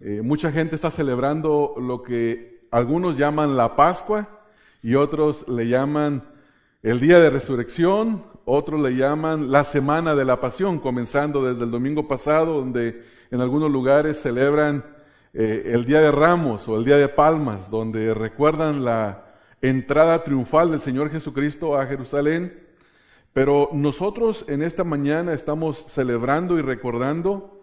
Eh, mucha gente está celebrando lo que algunos llaman la Pascua y otros le llaman el día de resurrección, otros le llaman la semana de la pasión, comenzando desde el domingo pasado, donde en algunos lugares celebran eh, el día de ramos o el día de palmas, donde recuerdan la entrada triunfal del Señor Jesucristo a Jerusalén. Pero nosotros en esta mañana estamos celebrando y recordando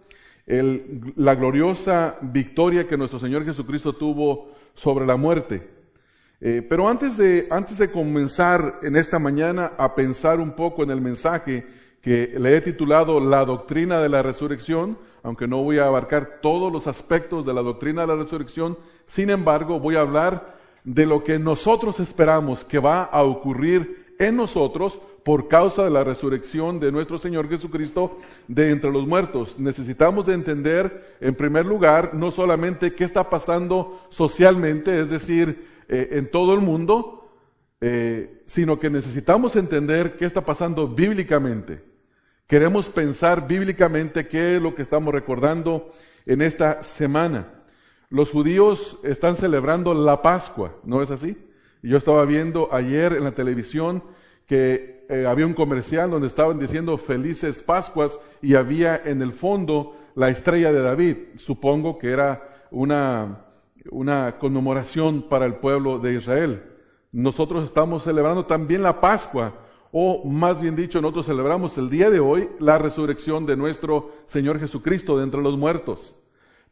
la gloriosa victoria que nuestro Señor Jesucristo tuvo sobre la muerte. Eh, pero antes de, antes de comenzar en esta mañana a pensar un poco en el mensaje que le he titulado La doctrina de la resurrección, aunque no voy a abarcar todos los aspectos de la doctrina de la resurrección, sin embargo voy a hablar de lo que nosotros esperamos que va a ocurrir en nosotros por causa de la resurrección de nuestro Señor Jesucristo de entre los muertos. Necesitamos de entender, en primer lugar, no solamente qué está pasando socialmente, es decir, eh, en todo el mundo, eh, sino que necesitamos entender qué está pasando bíblicamente. Queremos pensar bíblicamente qué es lo que estamos recordando en esta semana. Los judíos están celebrando la Pascua, ¿no es así? Yo estaba viendo ayer en la televisión que eh, había un comercial donde estaban diciendo felices Pascuas y había en el fondo la estrella de David. Supongo que era una, una conmemoración para el pueblo de Israel. Nosotros estamos celebrando también la Pascua, o más bien dicho, nosotros celebramos el día de hoy la resurrección de nuestro Señor Jesucristo de entre los muertos.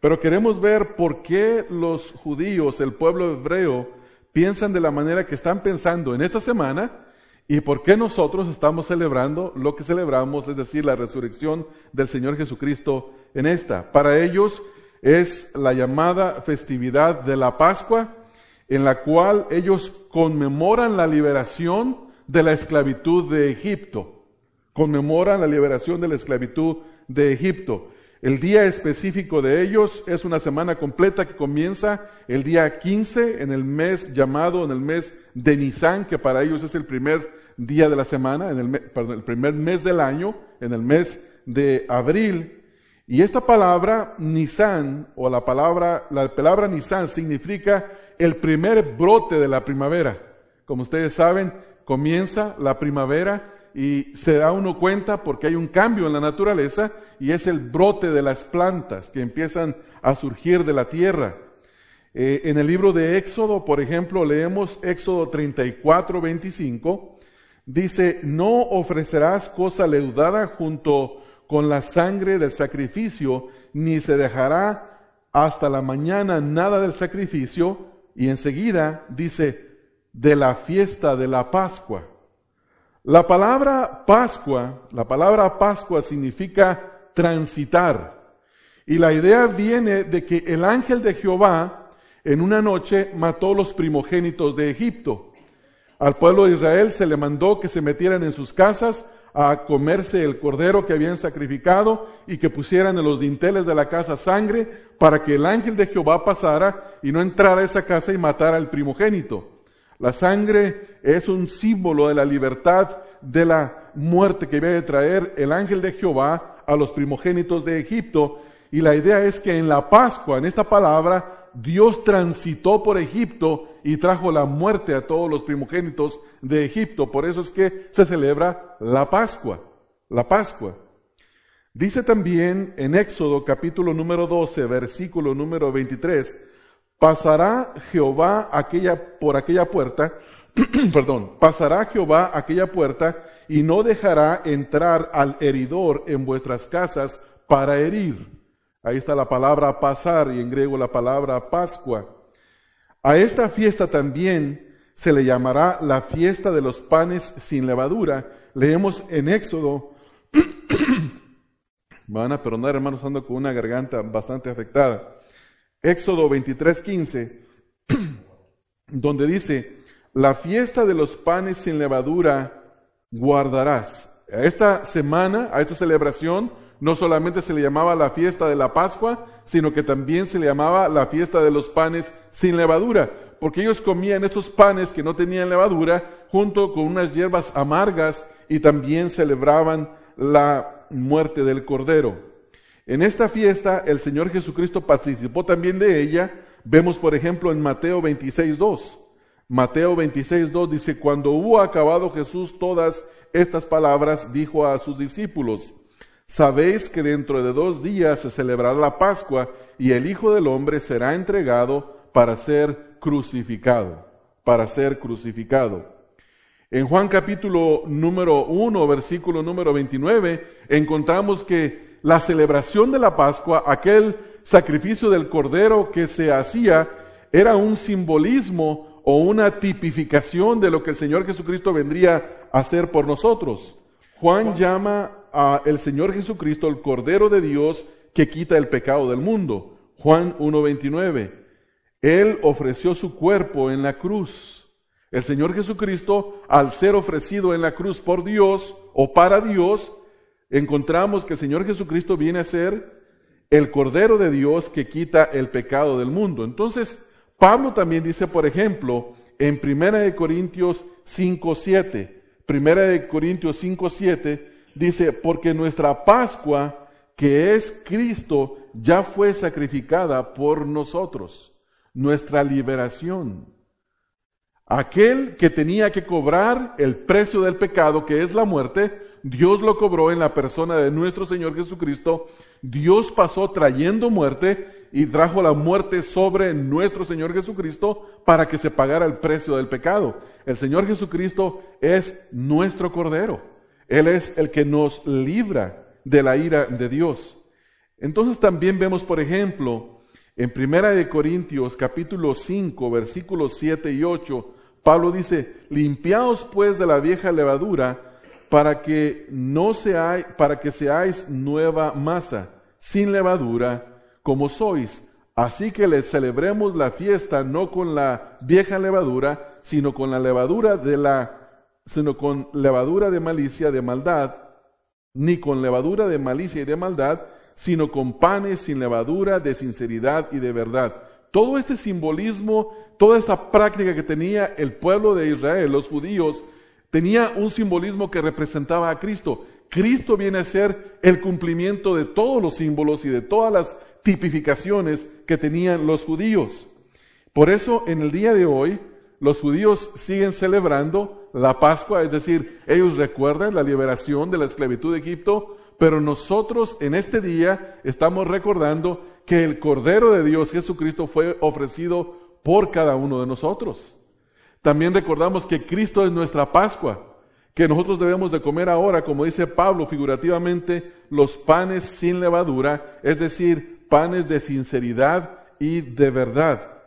Pero queremos ver por qué los judíos, el pueblo hebreo, piensan de la manera que están pensando en esta semana y por qué nosotros estamos celebrando lo que celebramos, es decir, la resurrección del Señor Jesucristo en esta. Para ellos es la llamada festividad de la Pascua, en la cual ellos conmemoran la liberación de la esclavitud de Egipto. Conmemoran la liberación de la esclavitud de Egipto. El día específico de ellos es una semana completa que comienza el día 15 en el mes llamado, en el mes de Nisan, que para ellos es el primer día de la semana, en el, perdón, el primer mes del año, en el mes de abril. Y esta palabra Nisan, o la palabra, la palabra Nisan significa el primer brote de la primavera. Como ustedes saben, comienza la primavera y se da uno cuenta porque hay un cambio en la naturaleza y es el brote de las plantas que empiezan a surgir de la tierra. Eh, en el libro de Éxodo, por ejemplo, leemos Éxodo 34, 25, dice, no ofrecerás cosa leudada junto con la sangre del sacrificio, ni se dejará hasta la mañana nada del sacrificio, y enseguida dice, de la fiesta de la Pascua. La palabra Pascua, la palabra Pascua significa transitar. Y la idea viene de que el ángel de Jehová en una noche mató los primogénitos de Egipto. Al pueblo de Israel se le mandó que se metieran en sus casas a comerse el cordero que habían sacrificado y que pusieran en los dinteles de la casa sangre para que el ángel de Jehová pasara y no entrara a esa casa y matara al primogénito. La sangre es un símbolo de la libertad de la muerte que viene de traer el ángel de Jehová a los primogénitos de Egipto. Y la idea es que en la Pascua, en esta palabra, Dios transitó por Egipto y trajo la muerte a todos los primogénitos de Egipto. Por eso es que se celebra la Pascua, la Pascua. Dice también en Éxodo capítulo número 12, versículo número 23, pasará Jehová aquella, por aquella puerta, perdón, pasará Jehová aquella puerta y no dejará entrar al heridor en vuestras casas para herir. Ahí está la palabra pasar y en griego la palabra Pascua. A esta fiesta también se le llamará la fiesta de los panes sin levadura. Leemos en Éxodo. van a perdonar, hermanos, ando con una garganta bastante afectada. Éxodo 23:15, donde dice, la fiesta de los panes sin levadura guardarás. A esta semana, a esta celebración, no solamente se le llamaba la fiesta de la Pascua, sino que también se le llamaba la fiesta de los panes sin levadura, porque ellos comían esos panes que no tenían levadura junto con unas hierbas amargas y también celebraban la muerte del cordero. En esta fiesta el Señor Jesucristo participó también de ella. Vemos, por ejemplo, en Mateo 26.2. Mateo 26.2 dice, cuando hubo acabado Jesús todas estas palabras, dijo a sus discípulos, sabéis que dentro de dos días se celebrará la Pascua y el Hijo del Hombre será entregado para ser crucificado, para ser crucificado. En Juan capítulo número 1, versículo número 29, encontramos que la celebración de la Pascua, aquel sacrificio del cordero que se hacía, era un simbolismo o una tipificación de lo que el Señor Jesucristo vendría a hacer por nosotros. Juan llama a el Señor Jesucristo el Cordero de Dios que quita el pecado del mundo. Juan 1.29. Él ofreció su cuerpo en la cruz. El Señor Jesucristo, al ser ofrecido en la cruz por Dios o para Dios, encontramos que el Señor Jesucristo viene a ser el Cordero de Dios que quita el pecado del mundo. Entonces, Pablo también dice, por ejemplo, en 1 Corintios 5.7, 1 Corintios 5.7, dice, porque nuestra Pascua, que es Cristo, ya fue sacrificada por nosotros, nuestra liberación. Aquel que tenía que cobrar el precio del pecado, que es la muerte, Dios lo cobró en la persona de nuestro Señor Jesucristo. Dios pasó trayendo muerte y trajo la muerte sobre nuestro Señor Jesucristo para que se pagara el precio del pecado. El Señor Jesucristo es nuestro Cordero. Él es el que nos libra de la ira de Dios. Entonces también vemos, por ejemplo, en Primera de Corintios capítulo 5, versículos 7 y 8, Pablo dice, limpiaos pues de la vieja levadura para que no seáis, para que seáis nueva masa, sin levadura, como sois. Así que les celebremos la fiesta no con la vieja levadura, sino con la levadura de la sino con levadura de malicia, de maldad, ni con levadura de malicia y de maldad, sino con panes sin levadura, de sinceridad y de verdad. Todo este simbolismo, toda esta práctica que tenía el pueblo de Israel, los judíos, tenía un simbolismo que representaba a Cristo. Cristo viene a ser el cumplimiento de todos los símbolos y de todas las tipificaciones que tenían los judíos. Por eso en el día de hoy los judíos siguen celebrando la Pascua, es decir, ellos recuerdan la liberación de la esclavitud de Egipto, pero nosotros en este día estamos recordando que el Cordero de Dios Jesucristo fue ofrecido por cada uno de nosotros. También recordamos que Cristo es nuestra Pascua, que nosotros debemos de comer ahora, como dice Pablo figurativamente, los panes sin levadura, es decir, panes de sinceridad y de verdad.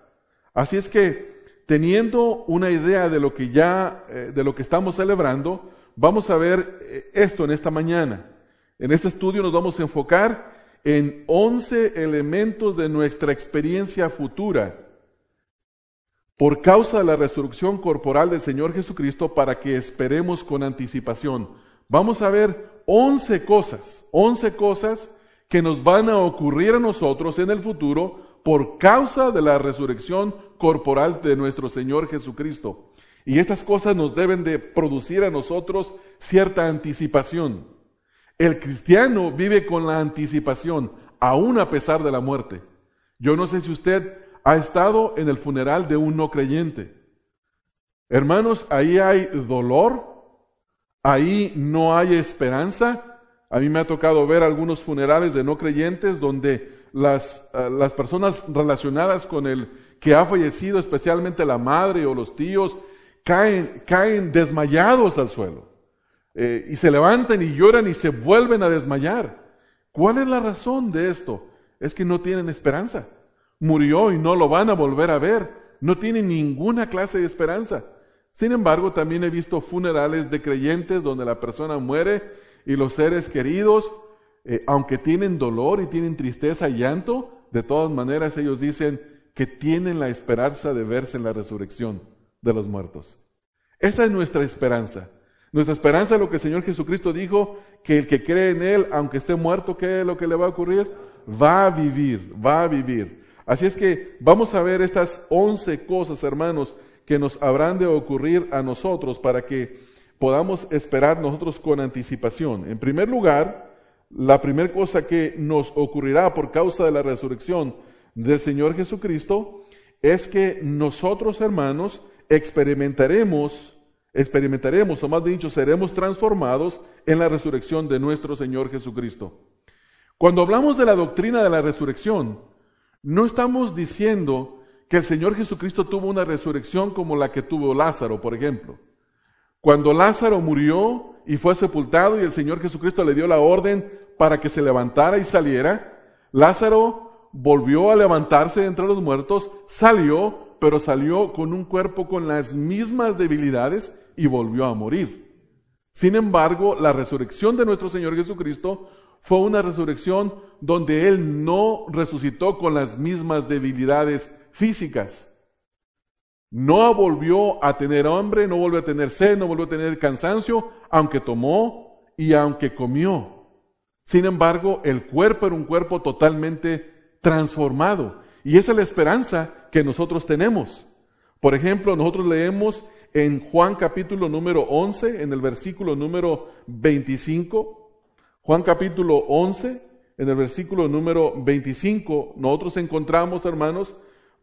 Así es que teniendo una idea de lo que ya, eh, de lo que estamos celebrando, vamos a ver eh, esto en esta mañana. En este estudio nos vamos a enfocar en 11 elementos de nuestra experiencia futura por causa de la resurrección corporal del Señor Jesucristo para que esperemos con anticipación. Vamos a ver 11 cosas, 11 cosas que nos van a ocurrir a nosotros en el futuro por causa de la resurrección corporal de nuestro Señor Jesucristo. Y estas cosas nos deben de producir a nosotros cierta anticipación. El cristiano vive con la anticipación, aún a pesar de la muerte. Yo no sé si usted ha estado en el funeral de un no creyente. Hermanos, ahí hay dolor, ahí no hay esperanza. A mí me ha tocado ver algunos funerales de no creyentes donde las, eh, las personas relacionadas con el que ha fallecido, especialmente la madre o los tíos, caen, caen desmayados al suelo. Eh, y se levantan y lloran y se vuelven a desmayar. ¿Cuál es la razón de esto? Es que no tienen esperanza. Murió y no lo van a volver a ver. No tienen ninguna clase de esperanza. Sin embargo, también he visto funerales de creyentes donde la persona muere y los seres queridos eh, aunque tienen dolor y tienen tristeza y llanto, de todas maneras ellos dicen que tienen la esperanza de verse en la resurrección de los muertos. Esa es nuestra esperanza. Nuestra esperanza es lo que el Señor Jesucristo dijo, que el que cree en Él, aunque esté muerto, ¿qué es lo que le va a ocurrir? Va a vivir, va a vivir. Así es que vamos a ver estas once cosas, hermanos, que nos habrán de ocurrir a nosotros para que podamos esperar nosotros con anticipación. En primer lugar, la primera cosa que nos ocurrirá por causa de la resurrección del Señor Jesucristo es que nosotros, hermanos, experimentaremos, experimentaremos, o más dicho, seremos transformados en la resurrección de nuestro Señor Jesucristo. Cuando hablamos de la doctrina de la resurrección, no estamos diciendo que el Señor Jesucristo tuvo una resurrección como la que tuvo Lázaro, por ejemplo. Cuando Lázaro murió y fue sepultado y el Señor Jesucristo le dio la orden para que se levantara y saliera, Lázaro volvió a levantarse entre los muertos, salió, pero salió con un cuerpo con las mismas debilidades y volvió a morir. Sin embargo, la resurrección de nuestro Señor Jesucristo fue una resurrección donde Él no resucitó con las mismas debilidades físicas. No volvió a tener hambre, no volvió a tener sed, no volvió a tener cansancio, aunque tomó y aunque comió. Sin embargo, el cuerpo era un cuerpo totalmente transformado. Y esa es la esperanza que nosotros tenemos. Por ejemplo, nosotros leemos en Juan capítulo número 11, en el versículo número 25, Juan capítulo 11, en el versículo número 25, nosotros encontramos, hermanos,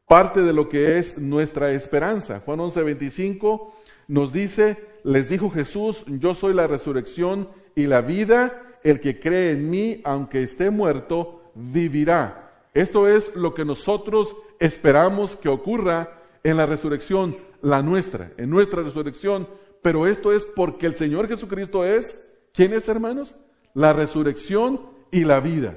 parte de lo que es nuestra esperanza. Juan 11, 25 nos dice, les dijo Jesús, yo soy la resurrección y la vida, el que cree en mí, aunque esté muerto, vivirá. Esto es lo que nosotros esperamos que ocurra en la resurrección, la nuestra, en nuestra resurrección. Pero esto es porque el Señor Jesucristo es, ¿quién es hermanos? La resurrección y la vida.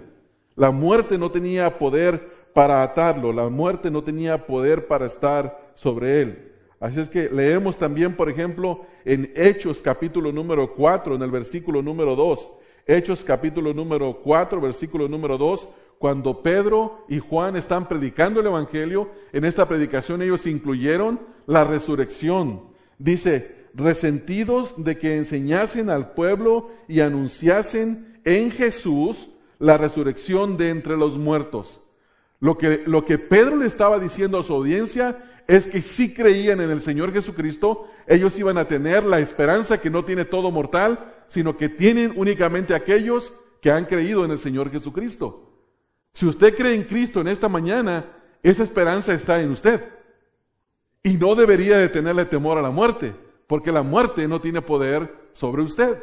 La muerte no tenía poder para atarlo, la muerte no tenía poder para estar sobre él. Así es que leemos también, por ejemplo, en Hechos capítulo número 4, en el versículo número 2. Hechos capítulo número 4, versículo número 2, cuando Pedro y Juan están predicando el Evangelio, en esta predicación ellos incluyeron la resurrección. Dice, resentidos de que enseñasen al pueblo y anunciasen en Jesús la resurrección de entre los muertos. Lo que, lo que Pedro le estaba diciendo a su audiencia es que si creían en el Señor Jesucristo, ellos iban a tener la esperanza que no tiene todo mortal, sino que tienen únicamente aquellos que han creído en el Señor Jesucristo. Si usted cree en Cristo en esta mañana, esa esperanza está en usted. Y no debería de tenerle temor a la muerte, porque la muerte no tiene poder sobre usted.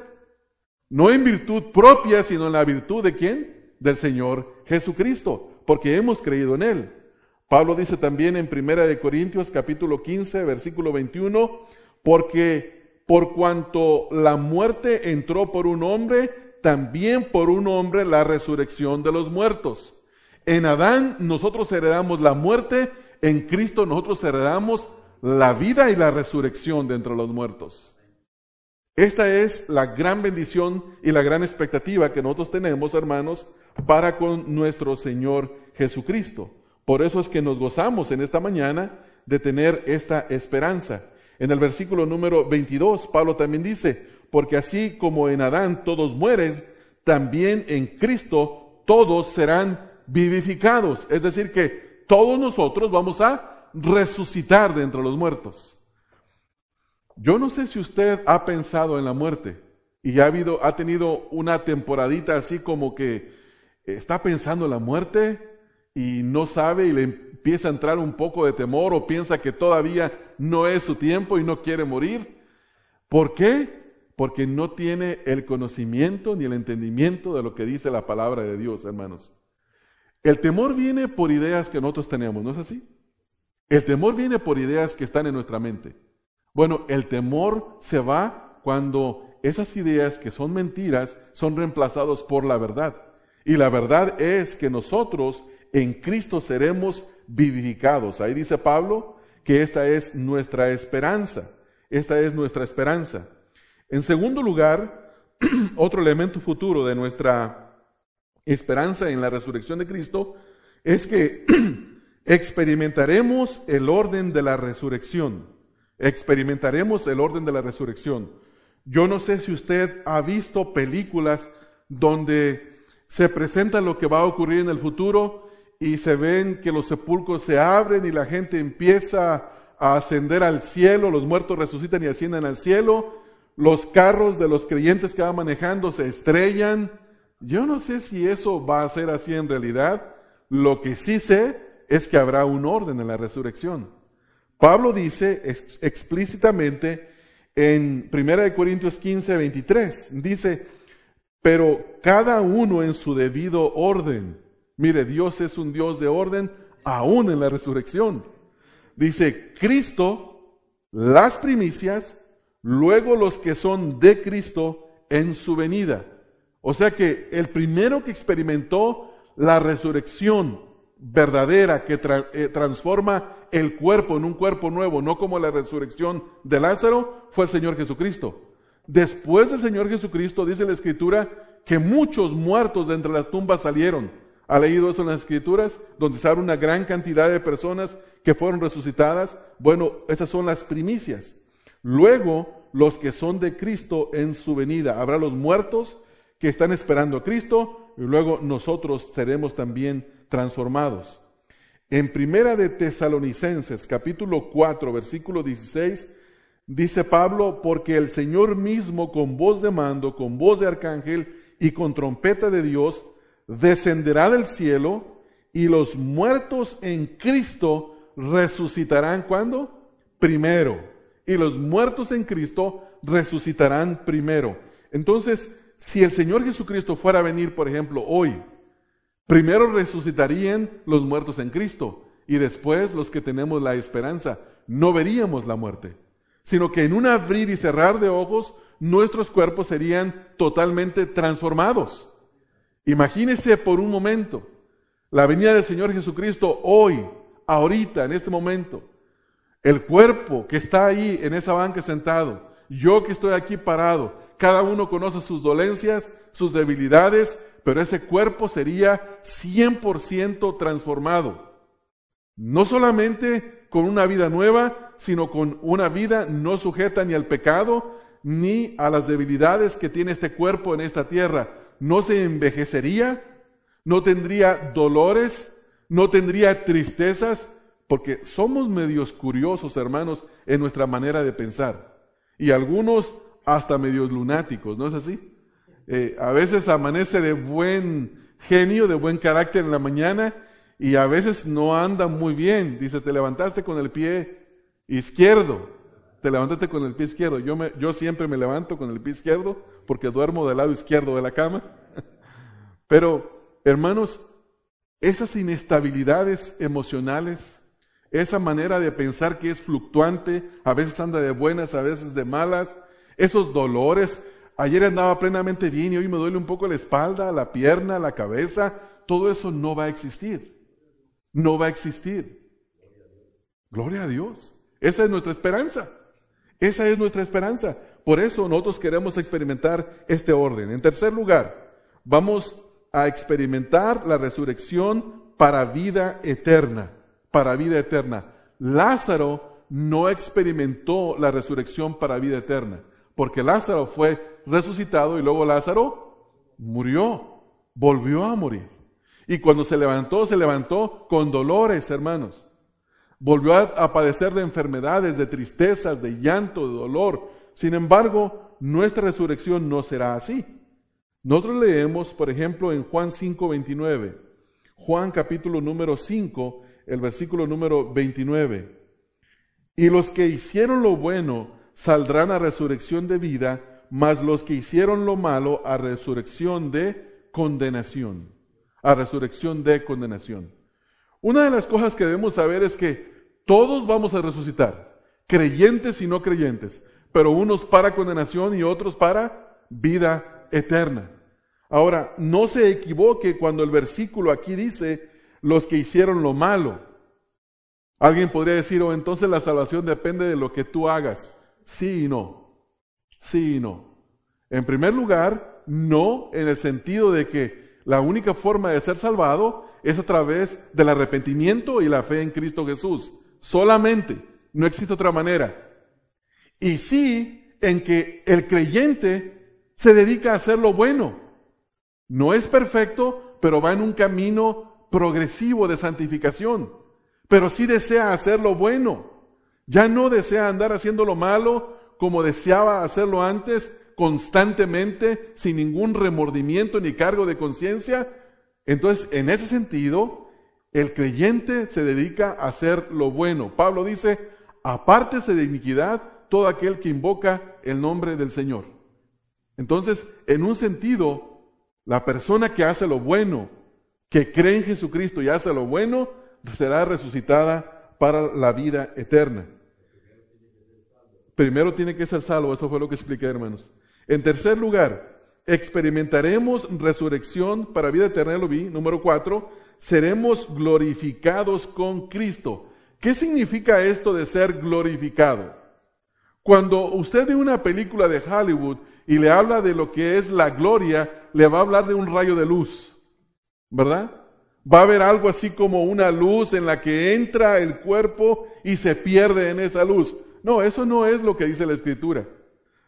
No en virtud propia, sino en la virtud de quién? Del Señor Jesucristo porque hemos creído en Él. Pablo dice también en Primera de Corintios capítulo 15, versículo 21, porque por cuanto la muerte entró por un hombre, también por un hombre la resurrección de los muertos. En Adán nosotros heredamos la muerte, en Cristo nosotros heredamos la vida y la resurrección de entre los muertos. Esta es la gran bendición y la gran expectativa que nosotros tenemos, hermanos, para con nuestro Señor Jesucristo. Por eso es que nos gozamos en esta mañana de tener esta esperanza. En el versículo número 22, Pablo también dice, porque así como en Adán todos mueren, también en Cristo todos serán vivificados. Es decir, que todos nosotros vamos a resucitar de entre los muertos. Yo no sé si usted ha pensado en la muerte y ha, ha tenido una temporadita así como que está pensando en la muerte y no sabe y le empieza a entrar un poco de temor o piensa que todavía no es su tiempo y no quiere morir. ¿Por qué? Porque no tiene el conocimiento ni el entendimiento de lo que dice la palabra de Dios, hermanos. El temor viene por ideas que nosotros tenemos, ¿no es así? El temor viene por ideas que están en nuestra mente. Bueno, el temor se va cuando esas ideas que son mentiras son reemplazadas por la verdad. Y la verdad es que nosotros en Cristo seremos vivificados. Ahí dice Pablo que esta es nuestra esperanza. Esta es nuestra esperanza. En segundo lugar, otro elemento futuro de nuestra esperanza en la resurrección de Cristo es que experimentaremos el orden de la resurrección. Experimentaremos el orden de la resurrección. Yo no sé si usted ha visto películas donde se presenta lo que va a ocurrir en el futuro y se ven que los sepulcros se abren y la gente empieza a ascender al cielo, los muertos resucitan y ascienden al cielo, los carros de los creyentes que van manejando se estrellan, Yo no sé si eso va a ser así en realidad. Lo que sí sé es que habrá un orden en la resurrección. Pablo dice explícitamente en 1 Corintios 15, 23, dice, pero cada uno en su debido orden. Mire, Dios es un Dios de orden aún en la resurrección. Dice, Cristo, las primicias, luego los que son de Cristo en su venida. O sea que el primero que experimentó la resurrección verdadera que eh, transforma el cuerpo en un cuerpo nuevo, no como la resurrección de Lázaro, fue el Señor Jesucristo. Después del Señor Jesucristo, dice la Escritura, que muchos muertos de entre las tumbas salieron. ¿Ha leído eso en las Escrituras? Donde se una gran cantidad de personas que fueron resucitadas. Bueno, esas son las primicias. Luego, los que son de Cristo en su venida. Habrá los muertos que están esperando a Cristo y luego nosotros seremos también transformados. En Primera de Tesalonicenses, capítulo 4, versículo 16, dice Pablo, porque el Señor mismo con voz de mando, con voz de arcángel y con trompeta de Dios, descenderá del cielo y los muertos en Cristo resucitarán cuando? Primero. Y los muertos en Cristo resucitarán primero. Entonces, si el Señor Jesucristo fuera a venir, por ejemplo, hoy, primero resucitarían los muertos en Cristo y después los que tenemos la esperanza. No veríamos la muerte, sino que en un abrir y cerrar de ojos nuestros cuerpos serían totalmente transformados. Imagínese por un momento la venida del Señor Jesucristo hoy, ahorita, en este momento. El cuerpo que está ahí en esa banca sentado, yo que estoy aquí parado, cada uno conoce sus dolencias, sus debilidades, pero ese cuerpo sería 100% transformado. No solamente con una vida nueva, sino con una vida no sujeta ni al pecado, ni a las debilidades que tiene este cuerpo en esta tierra. No se envejecería, no tendría dolores, no tendría tristezas, porque somos medios curiosos, hermanos, en nuestra manera de pensar. Y algunos hasta medios lunáticos, ¿no es así? Eh, a veces amanece de buen genio, de buen carácter en la mañana y a veces no anda muy bien. Dice, te levantaste con el pie izquierdo, te levantaste con el pie izquierdo. Yo, yo siempre me levanto con el pie izquierdo porque duermo del lado izquierdo de la cama. Pero, hermanos, esas inestabilidades emocionales, esa manera de pensar que es fluctuante, a veces anda de buenas, a veces de malas, esos dolores. Ayer andaba plenamente bien y hoy me duele un poco la espalda, la pierna, la cabeza. Todo eso no va a existir. No va a existir. Gloria a Dios. Esa es nuestra esperanza. Esa es nuestra esperanza. Por eso nosotros queremos experimentar este orden. En tercer lugar, vamos a experimentar la resurrección para vida eterna. Para vida eterna. Lázaro no experimentó la resurrección para vida eterna porque Lázaro fue resucitado y luego Lázaro murió, volvió a morir. Y cuando se levantó, se levantó con dolores, hermanos. Volvió a, padecer de enfermedades, de tristezas, de llanto, de dolor. Sin embargo, nuestra resurrección no será así. Nosotros leemos, por ejemplo, en Juan 5, 29. Juan capítulo número 5, el versículo número 29. Y los que hicieron lo bueno saldrán a resurrección de vida, mas los que hicieron lo malo a resurrección de condenación. A resurrección de condenación. Una de las cosas que debemos saber es que todos vamos a resucitar, creyentes y no creyentes, pero unos para condenación y otros para vida eterna. Ahora, no se equivoque cuando el versículo aquí dice los que hicieron lo malo. Alguien podría decir, oh, entonces la salvación depende de lo que tú hagas. Sí y no. Sí y no. En primer lugar, no en el sentido de que la única forma de ser salvado es a través del arrepentimiento y la fe en Cristo Jesús. Solamente. No existe otra manera. Y sí en que el creyente se dedica a hacer lo bueno. No es perfecto, pero va en un camino progresivo de santificación. Pero sí desea hacer lo bueno. Ya no desea andar haciendo lo malo como deseaba hacerlo antes, constantemente sin ningún remordimiento ni cargo de conciencia. Entonces, en ese sentido, el creyente se dedica a hacer lo bueno. Pablo dice, apártese de iniquidad todo aquel que invoca el nombre del Señor. Entonces, en un sentido, la persona que hace lo bueno, que cree en Jesucristo y hace lo bueno, será resucitada para la vida eterna. Primero tiene que ser salvo, eso fue lo que expliqué, hermanos. En tercer lugar, experimentaremos resurrección para vida eterna, lo vi. Número cuatro, seremos glorificados con Cristo. ¿Qué significa esto de ser glorificado? Cuando usted ve una película de Hollywood y le habla de lo que es la gloria, le va a hablar de un rayo de luz, ¿verdad? Va a haber algo así como una luz en la que entra el cuerpo y se pierde en esa luz. No, eso no es lo que dice la Escritura.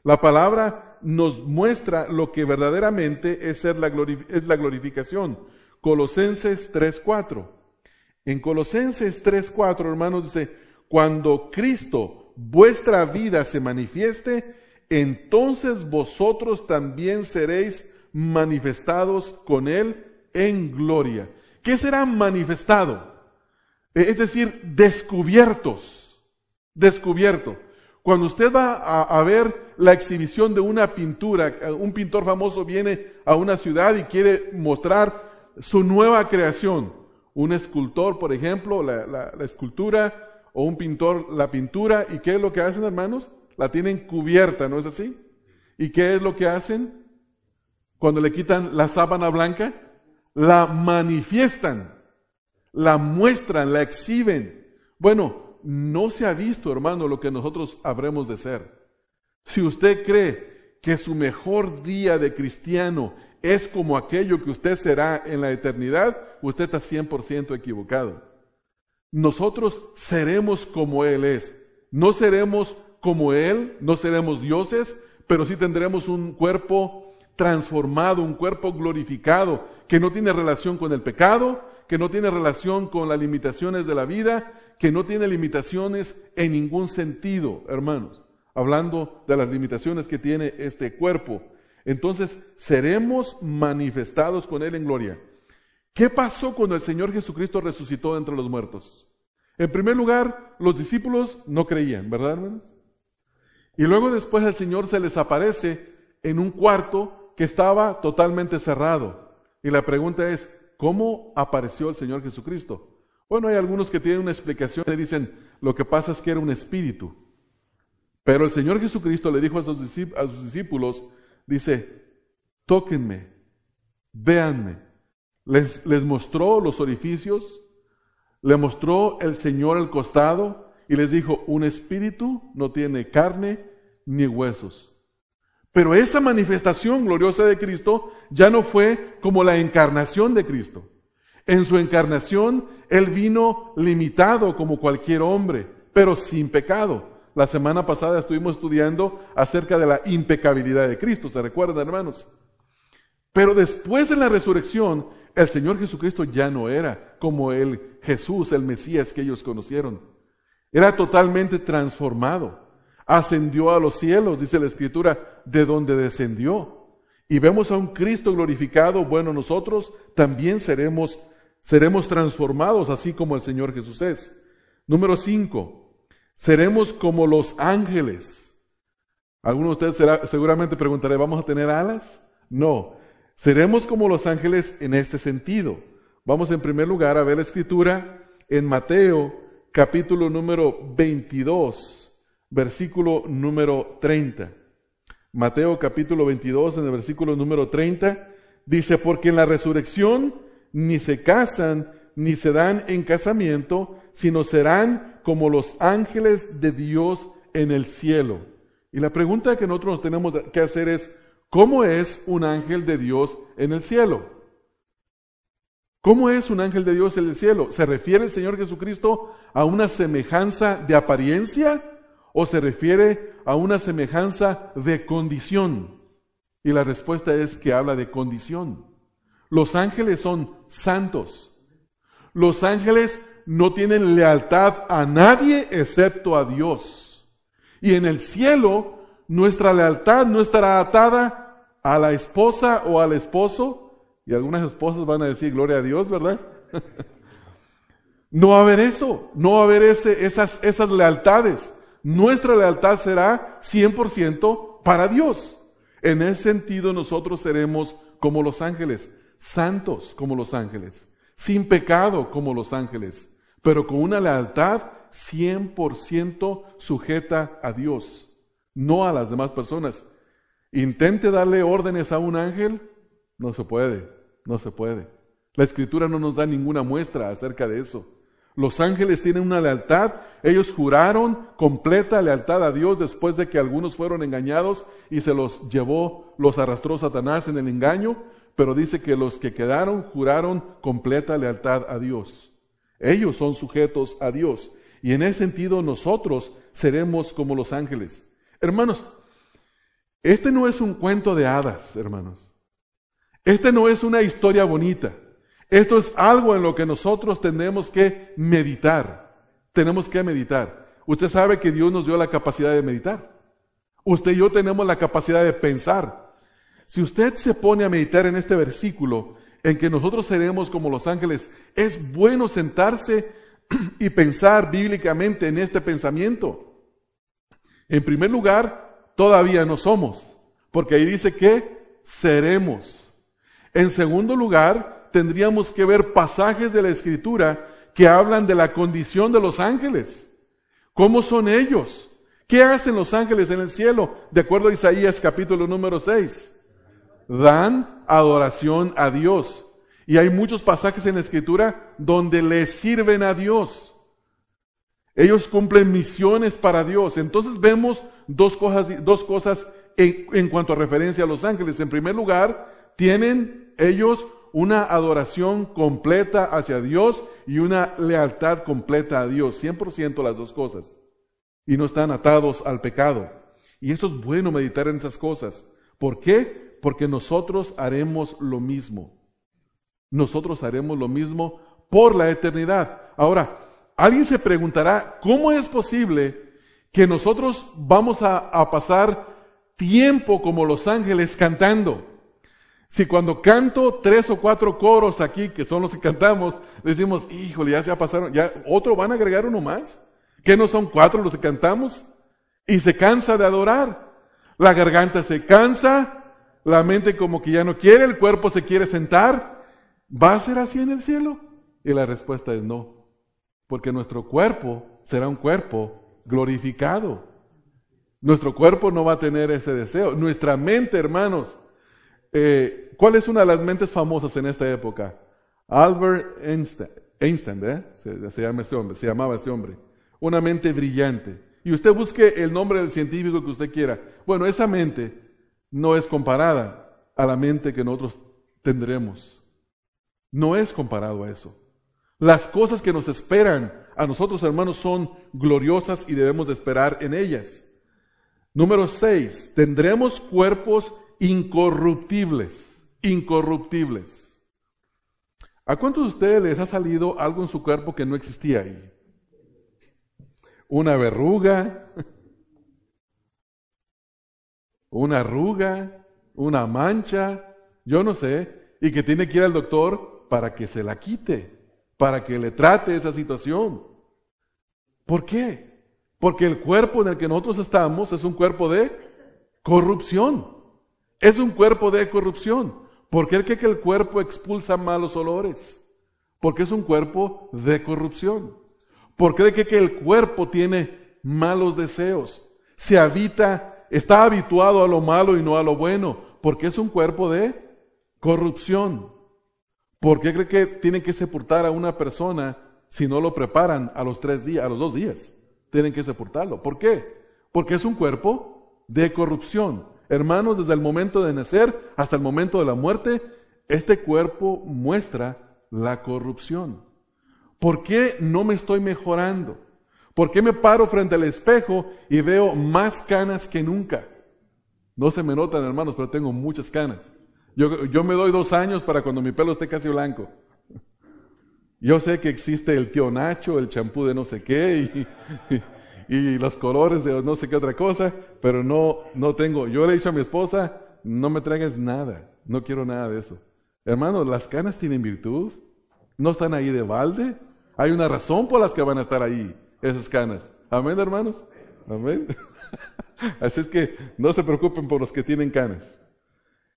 La palabra nos muestra lo que verdaderamente es, ser la, es la glorificación. Colosenses 3.4. En Colosenses 3.4, hermanos, dice, cuando Cristo, vuestra vida, se manifieste, entonces vosotros también seréis manifestados con Él en gloria. ¿Qué será manifestado? Es decir, descubiertos descubierto. Cuando usted va a, ver la exhibición de una pintura, un pintor famoso viene a una ciudad y quiere mostrar su nueva creación. Un escultor, por ejemplo, la, la escultura, o un pintor, la pintura, ¿y qué es lo que hacen, hermanos? La tienen cubierta, ¿no es así? ¿Y qué es lo que hacen? Cuando le quitan la sábana blanca, la manifiestan, la muestran, la exhiben. Bueno, no se ha visto, hermano, lo que nosotros habremos de ser. Si usted cree que su mejor día de cristiano es como aquello que usted será en la eternidad, usted está 100% equivocado. Nosotros seremos como Él es. No seremos como Él, no seremos dioses, pero sí tendremos un cuerpo transformado, un cuerpo glorificado, que no tiene relación con el pecado, que no tiene relación con las limitaciones de la vida, que no tiene limitaciones en ningún sentido, hermanos, hablando de las limitaciones que tiene este cuerpo. Entonces, seremos manifestados con Él en gloria. ¿Qué pasó cuando el Señor Jesucristo resucitó entre los muertos? En primer lugar, los discípulos no creían, ¿verdad, hermanos? Y luego después el Señor se les aparece en un cuarto que estaba totalmente cerrado. Y la pregunta es, ¿cómo apareció el Señor Jesucristo? Bueno, hay algunos que tienen una explicación y dicen, lo que pasa es que era un espíritu. Pero el Señor Jesucristo le dijo a sus, discípulos, dice, tóquenme, véanme. Les, les mostró los orificios, le mostró el Señor el costado y les dijo, un espíritu no tiene carne ni huesos. Pero esa manifestación gloriosa de Cristo ya no fue como la encarnación de Cristo. En su encarnación, Él vino limitado como cualquier hombre, pero sin pecado. La semana pasada estuvimos estudiando acerca de la impecabilidad de Cristo, ¿se recuerdan, hermanos? Pero después de la resurrección, el Señor Jesucristo ya no era como el Jesús, el Mesías que ellos conocieron. Era totalmente transformado. Ascendió a los cielos, dice la Escritura, de donde descendió. Y vemos a un Cristo glorificado. Bueno, nosotros también seremos seremos transformados así como el Señor Jesús es. Número cinco, seremos como los ángeles. Algunos de ustedes seguramente preguntaré, ¿vamos a tener alas? No, seremos como los ángeles en este sentido. Vamos en primer lugar a ver la escritura en Mateo capítulo número 22, versículo número 30. Mateo capítulo 22 en el versículo número 30 dice, porque en la resurrección ni se casan, ni se dan en casamiento, sino serán como los ángeles de Dios en el cielo. Y la pregunta que nosotros tenemos que hacer es, ¿cómo es un ángel de Dios en el cielo? ¿Cómo es un ángel de Dios en el cielo? ¿Se refiere el Señor Jesucristo a una semejanza de apariencia o se refiere a una semejanza de condición? Y la respuesta es que habla de condición. Los ángeles son santos. Los ángeles no tienen lealtad a nadie excepto a Dios. Y en el cielo nuestra lealtad no estará atada a la esposa o al esposo. Y algunas esposas van a decir, gloria a Dios, ¿verdad? no va a haber eso, no va a haber esas, esas lealtades. Nuestra lealtad será 100% para Dios. En ese sentido nosotros seremos como los ángeles, santos como los ángeles, sin pecado como los ángeles, pero con una lealtad 100% sujeta a Dios, no a las demás personas. Intente darle órdenes a un ángel, no se puede, no se puede. La escritura no nos da ninguna muestra acerca de eso. Los ángeles tienen una lealtad, ellos juraron completa lealtad a Dios después de que algunos fueron engañados y se los llevó, los arrastró Satanás en el engaño, pero dice que los que quedaron juraron completa lealtad a Dios. Ellos son sujetos a Dios y en ese sentido nosotros seremos como los ángeles. Hermanos, este no es un cuento de hadas, hermanos. Este no es una historia bonita. Esto es algo en lo que nosotros tenemos que meditar. Tenemos que meditar. Usted sabe que Dios nos dio la capacidad de meditar. Usted y yo tenemos la capacidad de pensar. Si usted se pone a meditar en este versículo, en que nosotros seremos como los ángeles, es bueno sentarse y pensar bíblicamente en este pensamiento. En primer lugar, todavía no somos, porque ahí dice que seremos. En segundo lugar, tendríamos que ver pasajes de la Escritura que hablan de la condición de los ángeles. ¿Cómo son ellos? ¿Qué hacen los ángeles en el cielo? De acuerdo a Isaías capítulo número 6 dan adoración a Dios. Y hay muchos pasajes en la escritura donde le sirven a Dios. Ellos cumplen misiones para Dios. Entonces vemos dos cosas, dos cosas en, en cuanto a referencia a los ángeles. En primer lugar, tienen ellos una adoración completa hacia Dios y una lealtad completa a Dios. 100% las dos cosas. Y no están atados al pecado. Y esto es bueno meditar en esas cosas. ¿Por qué? Porque nosotros haremos lo mismo. Nosotros haremos lo mismo por la eternidad. Ahora, alguien se preguntará, ¿cómo es posible que nosotros vamos a, pasar tiempo como los ángeles cantando? Si cuando canto tres o cuatro coros aquí, que son los que cantamos, decimos, híjole, ya se pasaron, ya otro van a agregar uno más. ¿Qué no son cuatro los que cantamos? Y se cansa de adorar. La garganta se cansa, la mente como que ya no quiere, el cuerpo se quiere sentar. ¿Va a ser así en el cielo? Y la respuesta es no, porque nuestro cuerpo será un cuerpo glorificado. Nuestro cuerpo no va a tener ese deseo. Nuestra mente, hermanos, eh, ¿cuál es una de las mentes famosas en esta época? Albert Einstein, Einstein ¿eh? se, se, llama este hombre, se llamaba este hombre. Una mente brillante. Y usted busque el nombre del científico que usted quiera. Bueno, esa mente no es comparada a la mente que nosotros tendremos. No es comparado a eso. Las cosas que nos esperan a nosotros, hermanos, son gloriosas y debemos de esperar en ellas. Número seis, tendremos cuerpos incorruptibles, incorruptibles. ¿A cuántos de ustedes les ha salido algo en su cuerpo que no existía ahí? Una verruga, una arruga, una mancha, yo no sé, y que tiene que ir al doctor para que se la quite, para que le trate esa situación. ¿Por qué? Porque el cuerpo en el que nosotros estamos es un cuerpo de corrupción. Es un cuerpo de corrupción. ¿Por qué que el cuerpo expulsa malos olores? Porque es un cuerpo de corrupción. ¿Por qué que el cuerpo tiene malos deseos? Se habita está habituado a lo malo y no a lo bueno, porque es un cuerpo de corrupción. ¿Por qué cree que tienen que sepultar a una persona si no lo preparan a los tres días, a los dos días? Tienen que sepultarlo. ¿Por qué? Porque es un cuerpo de corrupción. Hermanos, desde el momento de nacer hasta el momento de la muerte, este cuerpo muestra la corrupción. ¿Por qué no me estoy mejorando? ¿Por qué me paro frente al espejo y veo más canas que nunca? No se me notan, hermanos, pero tengo muchas canas. Yo, me doy dos años para cuando mi pelo esté casi blanco. Yo sé que existe el tío Nacho, el champú de no sé qué, y los colores de no sé qué otra cosa, pero no, no tengo. Yo le he dicho a mi esposa, no me traigas nada, no quiero nada de eso. Hermanos, las canas tienen virtud, no están ahí de balde, hay una razón por las que van a estar ahí esas canas. Amén, hermanos. Amén. Así es que no se preocupen por los que tienen canas.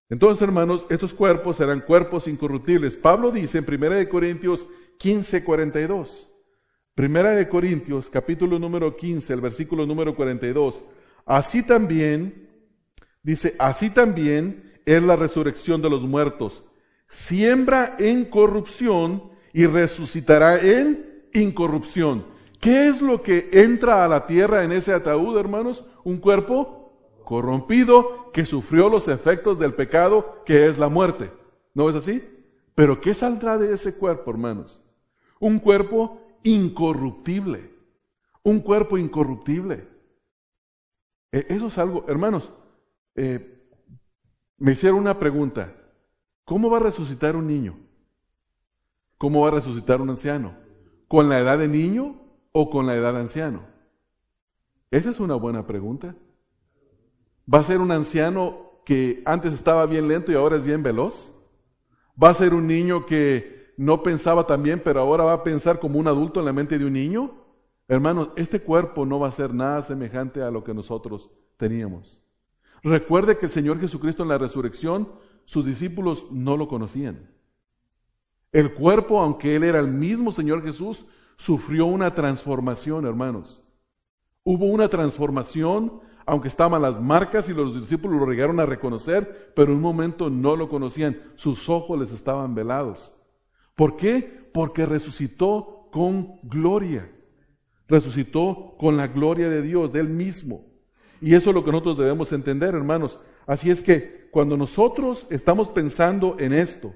Entonces, hermanos, estos cuerpos serán cuerpos incorruptibles. Pablo dice en 1 Corintios 15, 42. Primera de Corintios, capítulo número 15, el versículo número 42. Así también, dice, así también es la resurrección de los muertos. Siembra en corrupción y resucitará en incorrupción. ¿Qué es lo que entra a la tierra en ese ataúd, hermanos? Un cuerpo corrompido que sufrió los efectos del pecado que es la muerte. ¿No es así? Pero ¿qué saldrá de ese cuerpo, hermanos? Un cuerpo incorruptible. Un cuerpo incorruptible. E, eso es algo, hermanos, eh, me hicieron una pregunta. ¿Cómo va a resucitar un niño? ¿Cómo va a resucitar un anciano? ¿Con la edad de niño o con la edad de anciano? Esa es una buena pregunta. ¿Va a ser un anciano que antes estaba bien lento y ahora es bien veloz? ¿Va a ser un niño que no pensaba tan bien, pero ahora va a pensar como un adulto en la mente de un niño? Hermanos, este cuerpo no va a ser nada semejante a lo que nosotros teníamos. Recuerde que el Señor Jesucristo en la resurrección, sus discípulos no lo conocían. El cuerpo, aunque Él era el mismo Señor Jesús, sufrió una transformación, hermanos. Hubo una transformación, aunque estaban las marcas y los discípulos lo llegaron a reconocer, pero en un momento no lo conocían. Sus ojos les estaban velados. ¿Por qué? Porque resucitó con gloria. Resucitó con la gloria de Dios, de Él mismo. Y eso es lo que nosotros debemos entender, hermanos. Así es que cuando nosotros estamos pensando en esto,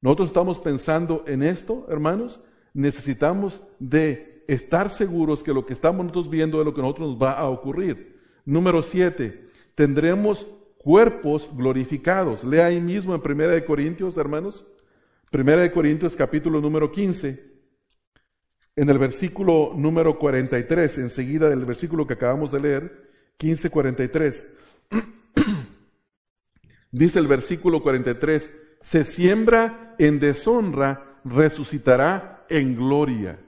nosotros estamos pensando en esto, hermanos, necesitamos de estar seguros que lo que estamos nosotros viendo es lo que nosotros nos va a ocurrir. Número siete, tendremos cuerpos glorificados. Lea ahí mismo en Primera de Corintios, hermanos. Primera de Corintios, capítulo número 15, en el versículo número 43, enseguida del versículo que acabamos de leer, 15:43. Dice el versículo 43, se siembra en deshonra, resucitará en gloria.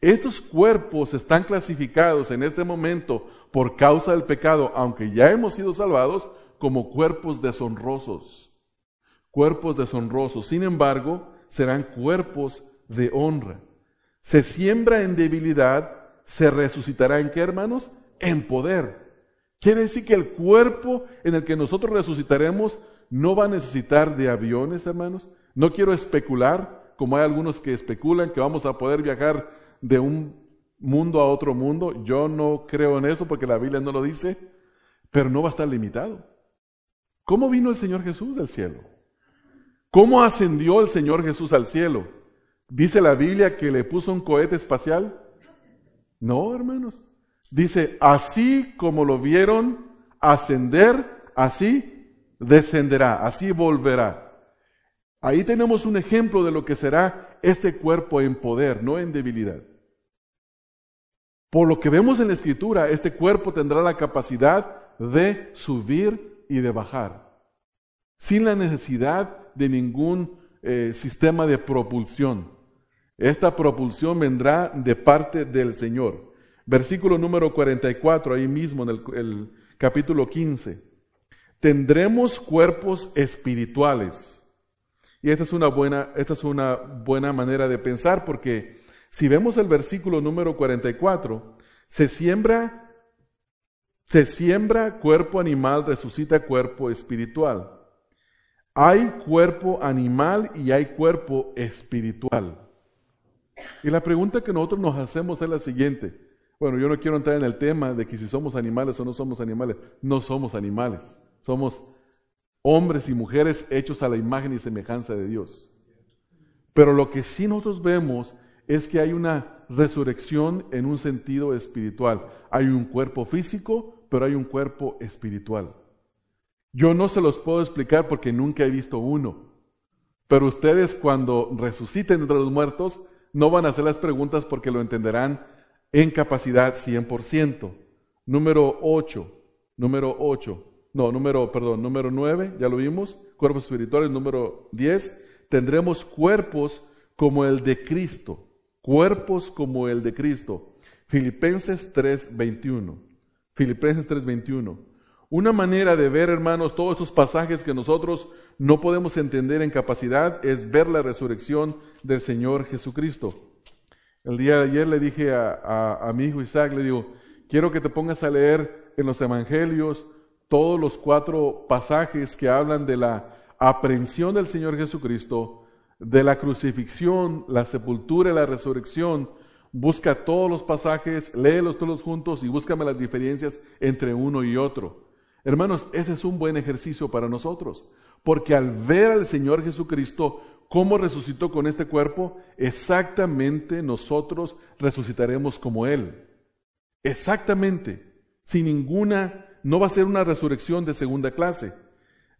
Estos cuerpos están clasificados en este momento por causa del pecado, aunque ya hemos sido salvados, como cuerpos deshonrosos. Cuerpos deshonrosos. Sin embargo, serán cuerpos de honra. Se siembra en debilidad, se resucitará en qué, hermanos? En poder. Quiere decir que el cuerpo en el que nosotros resucitaremos no va a necesitar de aviones, hermanos. No quiero especular, como hay algunos que especulan que vamos a poder viajar de un mundo a otro mundo. Yo no creo en eso porque la Biblia no lo dice, pero no va a estar limitado. ¿Cómo vino el Señor Jesús del cielo? ¿Cómo ascendió el Señor Jesús al cielo? ¿Dice la Biblia que le puso un cohete espacial? No, hermanos. Dice, así como lo vieron ascender, así descenderá, así volverá. Ahí tenemos un ejemplo de lo que será este cuerpo en poder, no en debilidad. Por lo que vemos en la escritura, este cuerpo tendrá la capacidad de subir y de bajar, sin la necesidad de ningún eh, sistema de propulsión. Esta propulsión vendrá de parte del Señor. Versículo número 44, ahí mismo en el, capítulo 15 tendremos cuerpos espirituales. Y esta es una buena, esta es una buena manera de pensar porque si vemos el versículo número 44, se siembra, se siembra cuerpo animal, resucita cuerpo espiritual. Hay cuerpo animal y hay cuerpo espiritual. Y la pregunta que nosotros nos hacemos es la siguiente. Bueno, yo no quiero entrar en el tema de que si somos animales o no somos animales. No somos animales. Somos hombres y mujeres hechos a la imagen y semejanza de Dios. Pero lo que sí nosotros vemos es que hay una resurrección en un sentido espiritual. Hay un cuerpo físico, pero hay un cuerpo espiritual. Yo no se los puedo explicar porque nunca he visto uno. Pero ustedes cuando resuciten entre los muertos no van a hacer las preguntas porque lo entenderán en capacidad 100%. Número 8, número 8, no, número, perdón, número 9, ya lo vimos, cuerpos espirituales, número 10, tendremos cuerpos como el de Cristo, cuerpos como el de Cristo. Filipenses 3:21. Filipenses 3:21. Una manera de ver, hermanos, todos esos pasajes que nosotros no podemos entender en capacidad es ver la resurrección del Señor Jesucristo. El día de ayer le dije a, mi hijo Isaac, le digo, quiero que te pongas a leer en los evangelios todos los cuatro pasajes que hablan de la aprehensión del Señor Jesucristo, de la crucifixión, la sepultura y la resurrección. Busca todos los pasajes, léelos todos juntos y búscame las diferencias entre uno y otro. Hermanos, ese es un buen ejercicio para nosotros, porque al ver al Señor Jesucristo cómo resucitó con este cuerpo, exactamente nosotros resucitaremos como Él. Exactamente, sin ninguna, no va a ser una resurrección de segunda clase.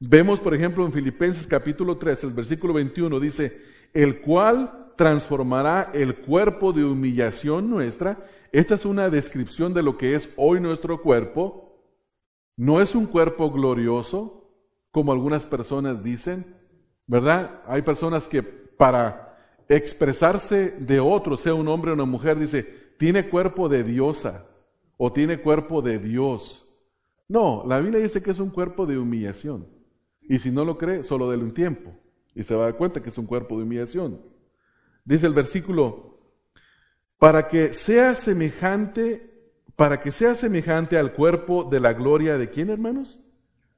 Vemos, por ejemplo, en Filipenses capítulo 3, el versículo 21, dice, el cual transformará el cuerpo de humillación nuestra. Esta es una descripción de lo que es hoy nuestro cuerpo. No es un cuerpo glorioso, como algunas personas dicen, ¿verdad? Hay personas que para expresarse de otro, sea un hombre o una mujer, dice, tiene cuerpo de diosa o tiene cuerpo de Dios. No, la Biblia dice que es un cuerpo de humillación. Y si no lo cree, solo déle un tiempo. Y se va a dar cuenta que es un cuerpo de humillación. Dice el versículo, para que sea semejante, para que sea semejante al cuerpo de la gloria de quién, hermanos?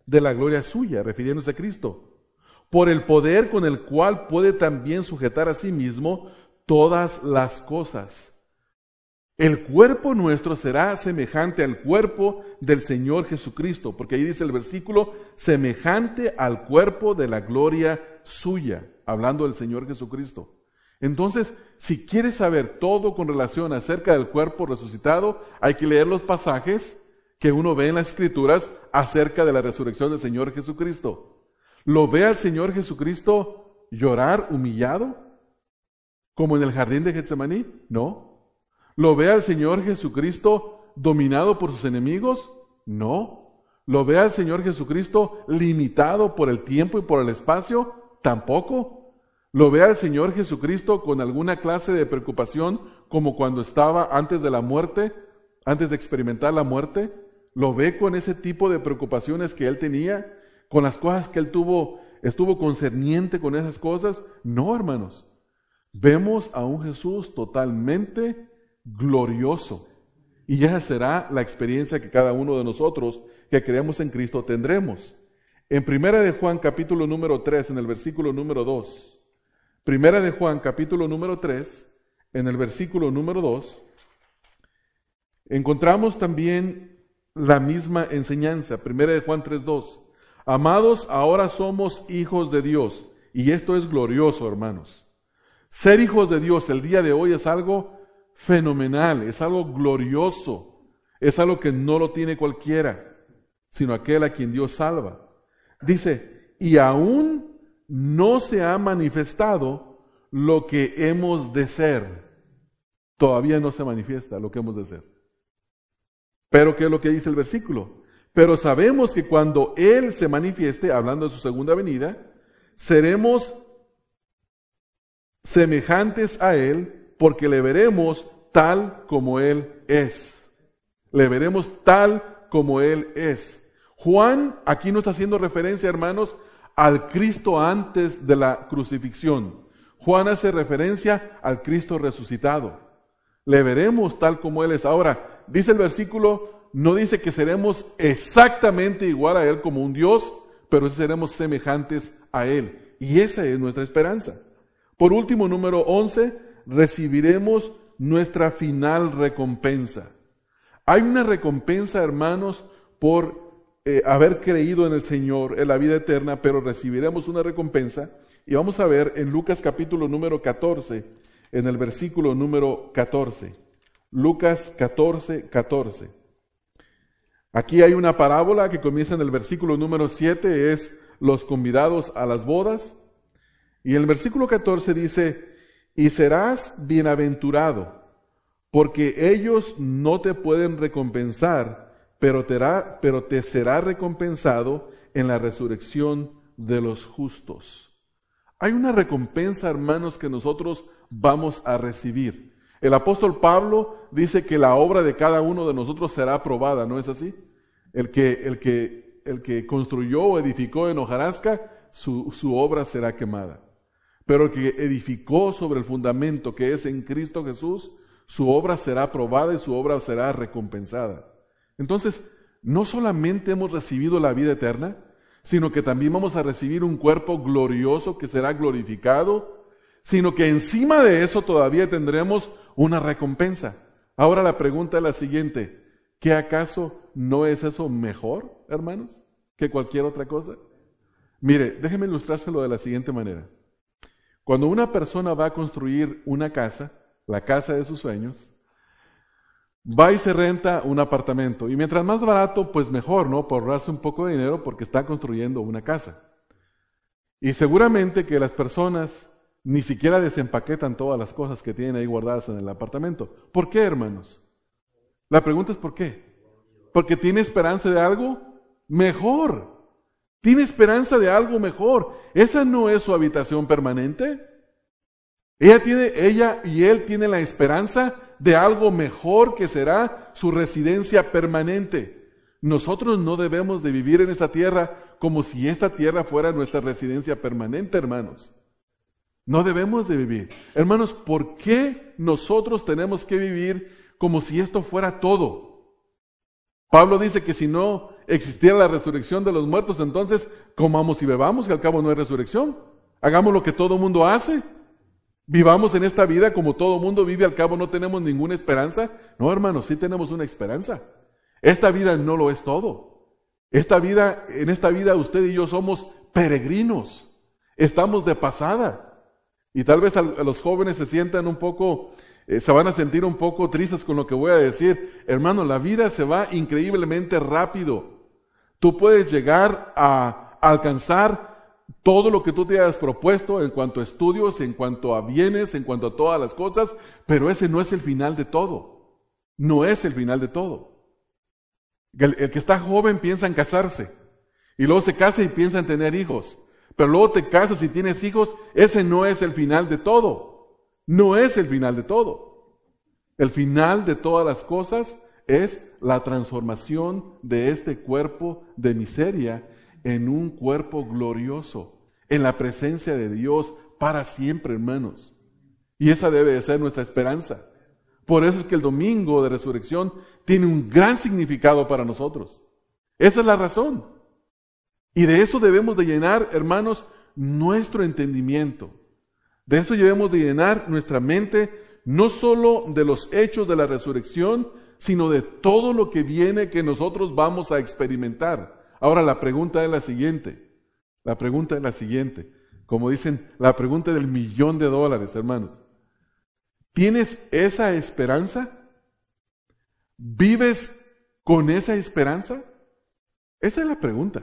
De la gloria suya, refiriéndose a Cristo por el poder con el cual puede también sujetar a sí mismo todas las cosas. El cuerpo nuestro será semejante al cuerpo del Señor Jesucristo, porque ahí dice el versículo, semejante al cuerpo de la gloria suya, hablando del Señor Jesucristo. Entonces, si quieres saber todo con relación acerca del cuerpo resucitado, hay que leer los pasajes que uno ve en las Escrituras acerca de la resurrección del Señor Jesucristo. ¿Lo ve al Señor Jesucristo llorar humillado? Como en el jardín de Getsemaní? No. ¿Lo ve al Señor Jesucristo dominado por sus enemigos? No. ¿Lo ve al Señor Jesucristo limitado por el tiempo y por el espacio? Tampoco. ¿Lo ve al Señor Jesucristo con alguna clase de preocupación como cuando estaba antes de la muerte, antes de experimentar la muerte? ¿Lo ve con ese tipo de preocupaciones que él tenía? con las cosas que él tuvo, estuvo concerniente con esas cosas. No, hermanos. Vemos a un Jesús totalmente glorioso. Y esa será la experiencia que cada uno de nosotros que creemos en Cristo tendremos. En Primera de Juan capítulo número 3, en el versículo número 2. Primera de Juan capítulo número 3, en el versículo número 2, encontramos también la misma enseñanza. Primera de Juan 3, 2. Amados, ahora somos hijos de Dios. Y esto es glorioso, hermanos. Ser hijos de Dios el día de hoy es algo fenomenal, es algo glorioso, es algo que no lo tiene cualquiera, sino aquel a quien Dios salva. Dice, y aún no se ha manifestado lo que hemos de ser. Todavía no se manifiesta lo que hemos de ser. Pero ¿qué es lo que dice el versículo? Pero sabemos que cuando Él se manifieste, hablando de su segunda venida, seremos semejantes a Él porque le veremos tal como Él es. Le veremos tal como Él es. Juan aquí no está haciendo referencia, hermanos, al Cristo antes de la crucifixión. Juan hace referencia al Cristo resucitado. Le veremos tal como Él es. Ahora, dice el versículo no dice que seremos exactamente igual a Él como un Dios, pero seremos semejantes a Él. Y esa es nuestra esperanza. Por último, número 11, recibiremos nuestra final recompensa. Hay una recompensa, hermanos, por eh, haber creído en el Señor, en la vida eterna, pero recibiremos una recompensa. Y vamos a ver en Lucas capítulo número 14, en el versículo número 14. Lucas 14, 14. Aquí hay una parábola que comienza en el versículo número 7, es los convidados a las bodas. Y el versículo 14 dice, y serás bienaventurado, porque ellos no te pueden recompensar, pero te, será recompensado en la resurrección de los justos. Hay una recompensa, hermanos, que nosotros vamos a recibir. El apóstol Pablo dice que la obra de cada uno de nosotros será aprobada, ¿no es así? El que, el que, construyó o edificó en hojarasca, su obra será quemada. Pero el que edificó sobre el fundamento que es en Cristo Jesús, su obra será aprobada y su obra será recompensada. Entonces, no solamente hemos recibido la vida eterna, sino que también vamos a recibir un cuerpo glorioso que será glorificado, sino que encima de eso todavía tendremos una recompensa. Ahora la pregunta es la siguiente, ¿qué acaso no es eso mejor, hermanos, que cualquier otra cosa? Mire, déjeme ilustrárselo de la siguiente manera. Cuando una persona va a construir una casa, la casa de sus sueños, va y se renta un apartamento. Y mientras más barato, pues mejor, ¿no? Por ahorrarse un poco de dinero porque está construyendo una casa. Y seguramente que las personas ni siquiera desempaquetan todas las cosas que tienen ahí guardadas en el apartamento. ¿Por qué, hermanos? La pregunta es ¿por qué? Porque tiene esperanza de algo mejor. Tiene esperanza de algo mejor. Esa no es su habitación permanente. Ella tiene, ella y él tienen la esperanza de algo mejor que será su residencia permanente. Nosotros no debemos de vivir en esta tierra como si esta tierra fuera nuestra residencia permanente, hermanos. No debemos de vivir. Hermanos, ¿por qué nosotros tenemos que vivir como si esto fuera todo? Pablo dice que si no existiera la resurrección de los muertos, entonces comamos y bebamos, que al cabo no hay resurrección. Hagamos lo que todo mundo hace. Vivamos en esta vida como todo mundo vive, al cabo no tenemos ninguna esperanza. No, hermanos, sí tenemos una esperanza. Esta vida no lo es todo. Esta vida, en esta vida usted y yo somos peregrinos. Estamos de pasada. Y tal vez a los jóvenes se sientan un poco, eh, se van a sentir un poco tristes con lo que voy a decir. Hermano, la vida se va increíblemente rápido. Tú puedes llegar a alcanzar todo lo que tú te hayas propuesto en cuanto a estudios, en cuanto a bienes, en cuanto a todas las cosas, pero ese no es el final de todo. No es el final de todo. El, que está joven piensa en casarse y luego se casa y piensa en tener hijos, pero luego te casas y tienes hijos, ese no es el final de todo. No es el final de todo. El final de todas las cosas es la transformación de este cuerpo de miseria en un cuerpo glorioso, en la presencia de Dios para siempre, hermanos. Y esa debe de ser nuestra esperanza. Por eso es que el domingo de resurrección tiene un gran significado para nosotros. Esa es la razón. Y de eso debemos de llenar, hermanos, nuestro entendimiento. De eso debemos de llenar nuestra mente, no solo de los hechos de la resurrección, sino de todo lo que viene que nosotros vamos a experimentar. Ahora la pregunta es la siguiente. La pregunta es la siguiente. Como dicen, la pregunta del millón de dólares, hermanos. ¿Tienes esa esperanza? ¿Vives con esa esperanza? Esa es la pregunta.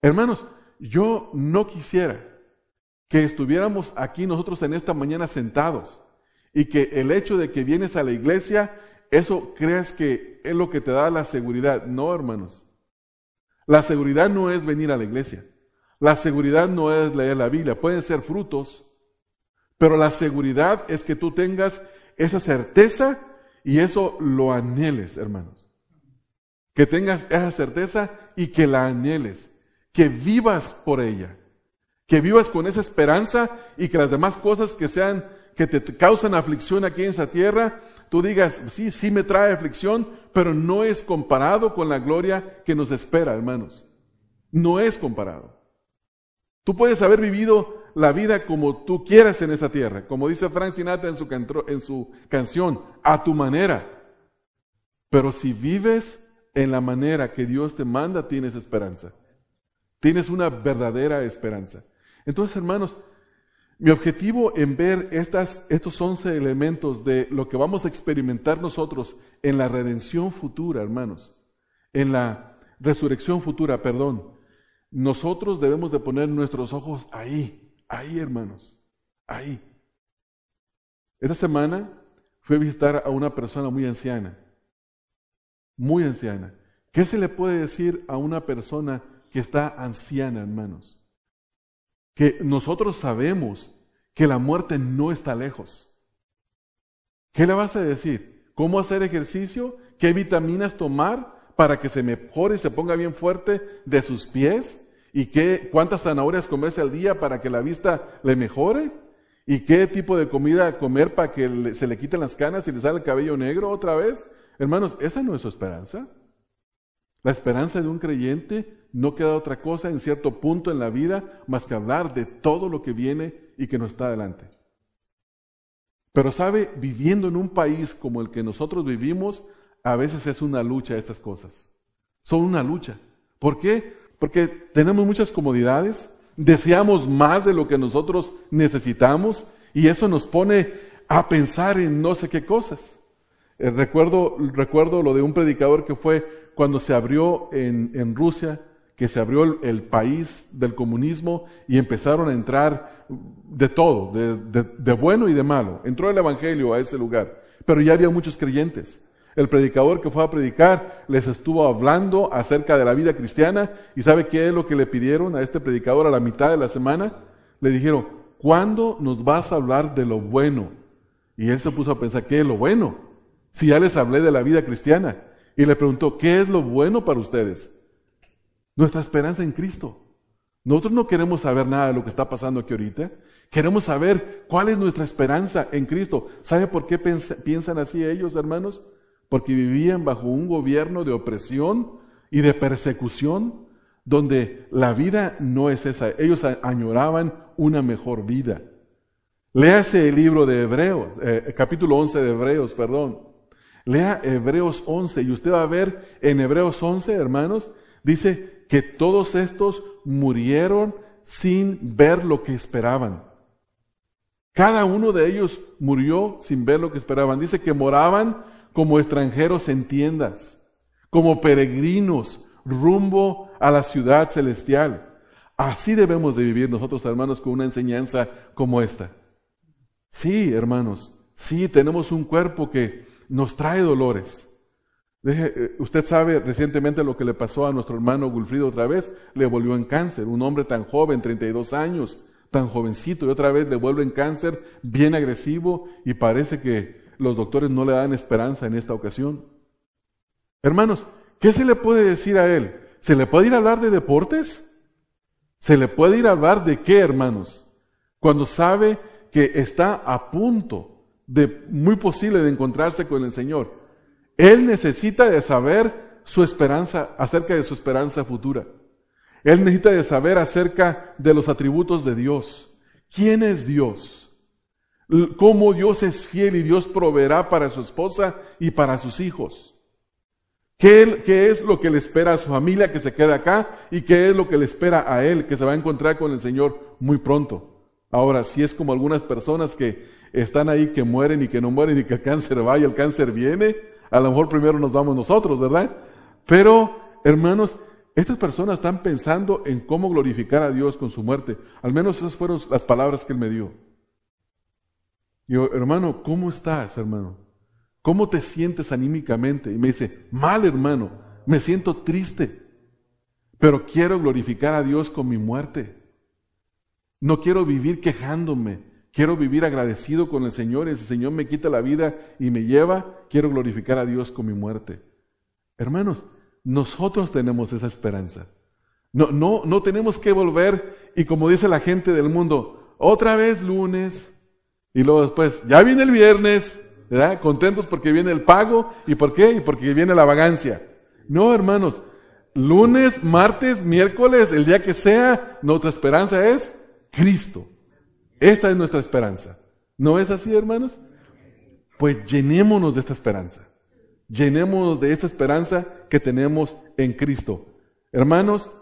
Hermanos, yo no quisiera que estuviéramos aquí nosotros en esta mañana sentados y que el hecho de que vienes a la iglesia, eso creas que es lo que te da la seguridad. No, hermanos. La seguridad no es venir a la iglesia. La seguridad no es leer la Biblia. Pueden ser frutos, pero la seguridad es que tú tengas esa certeza y eso lo anheles, hermanos. Que tengas esa certeza y que la anheles. Que vivas por ella. Que vivas con esa esperanza y que las demás cosas que sean que te causan aflicción aquí en esa tierra, tú digas, sí, sí me trae aflicción, pero no es comparado con la gloria que nos espera, hermanos. No es comparado. Tú puedes haber vivido la vida como tú quieras en esta tierra, como dice Frank Sinatra en su, en su canción, a tu manera. Pero si vives en la manera que Dios te manda, tienes esperanza. Tienes una verdadera esperanza. Entonces, hermanos, mi objetivo en ver estas, estos 11 elementos de lo que vamos a experimentar nosotros en la redención futura, hermanos, en la resurrección futura, perdón, nosotros debemos de poner nuestros ojos ahí, ahí, hermanos, ahí. Esta semana fui a visitar a una persona muy anciana, muy anciana. ¿Qué se le puede decir a una persona que está anciana, hermanos? Que nosotros sabemos que la muerte no está lejos. ¿Qué le vas a decir? ¿Cómo hacer ejercicio? ¿Qué vitaminas tomar para que se mejore y se ponga bien fuerte de sus pies? ¿Y qué, cuántas zanahorias comerse al día para que la vista le mejore? ¿Y qué tipo de comida comer para que se le quiten las canas y le salga el cabello negro otra vez? Hermanos, esa no es su esperanza. La esperanza de un creyente no queda otra cosa en cierto punto en la vida más que hablar de todo lo que viene y que no está adelante. Pero sabe, viviendo en un país como el que nosotros vivimos, a veces es una lucha estas cosas. Son una lucha. ¿Por qué? Porque tenemos muchas comodidades, deseamos más de lo que nosotros necesitamos y eso nos pone a pensar en no sé qué cosas. Eh, recuerdo, recuerdo lo de un predicador que fue cuando se abrió en, en Rusia, que se abrió el, país del comunismo y empezaron a entrar de todo, de, de bueno y de malo. Entró el Evangelio a ese lugar, pero ya había muchos creyentes. El predicador que fue a predicar les estuvo hablando acerca de la vida cristiana y ¿sabe qué es lo que le pidieron a este predicador a la mitad de la semana? Le dijeron, ¿cuándo nos vas a hablar de lo bueno? Y él se puso a pensar, ¿qué es lo bueno? Si ya les hablé de la vida cristiana. Y le preguntó, ¿qué es lo bueno para ustedes? Nuestra esperanza en Cristo. Nosotros no queremos saber nada de lo que está pasando aquí ahorita. Queremos saber cuál es nuestra esperanza en Cristo. ¿Sabe por qué piensan así ellos, hermanos? porque vivían bajo un gobierno de opresión y de persecución, donde la vida no es esa. Ellos añoraban una mejor vida. Léase el libro de Hebreos, eh, capítulo 11 de Hebreos, perdón. Lea Hebreos 11 y usted va a ver en Hebreos 11, hermanos, dice que todos estos murieron sin ver lo que esperaban. Cada uno de ellos murió sin ver lo que esperaban. Dice que moraban como extranjeros en tiendas, como peregrinos rumbo a la ciudad celestial. Así debemos de vivir nosotros, hermanos, con una enseñanza como esta. Sí, hermanos, sí, tenemos un cuerpo que nos trae dolores. Eh, usted sabe recientemente lo que le pasó a nuestro hermano Gulfrido otra vez, le volvió en cáncer, un hombre tan joven, 32 años, tan jovencito, y otra vez le vuelve en cáncer, bien agresivo, y parece que los doctores no le dan esperanza en esta ocasión. Hermanos, ¿qué se le puede decir a él? ¿Se le puede ir a hablar de deportes? ¿Se le puede ir a hablar de qué, hermanos? Cuando sabe que está a punto de, muy posible, de encontrarse con el Señor. Él necesita de saber su esperanza, acerca de su esperanza futura. Él necesita de saber acerca de los atributos de Dios. ¿Quién es Dios? cómo Dios es fiel y Dios proveerá para su esposa y para sus hijos. ¿Qué, ¿Qué, es lo que le espera a su familia que se queda acá? ¿Y qué es lo que le espera a él que se va a encontrar con el Señor muy pronto? Ahora, si es como algunas personas que están ahí que mueren y que no mueren y que el cáncer va y el cáncer viene, a lo mejor primero nos vamos nosotros, ¿verdad? Pero, hermanos, estas personas están pensando en cómo glorificar a Dios con su muerte. Al menos esas fueron las palabras que él me dio. Yo, hermano, ¿cómo estás, hermano? ¿Cómo te sientes anímicamente? Y me dice, mal, hermano, me siento triste, pero quiero glorificar a Dios con mi muerte. No quiero vivir quejándome, quiero vivir agradecido con el Señor. Y si el Señor me quita la vida y me lleva, quiero glorificar a Dios con mi muerte. Hermanos, nosotros tenemos esa esperanza. No, no, no tenemos que volver y como dice la gente del mundo, otra vez lunes, y luego después, ya viene el viernes, ¿verdad? Contentos porque viene el pago. ¿Y por qué? Y porque viene la vagancia. No, hermanos. Lunes, martes, miércoles, el día que sea, nuestra esperanza es Cristo. Esta es nuestra esperanza. ¿No es así, hermanos? Pues llenémonos de esta esperanza. Llenémonos de esta esperanza que tenemos en Cristo. Hermanos,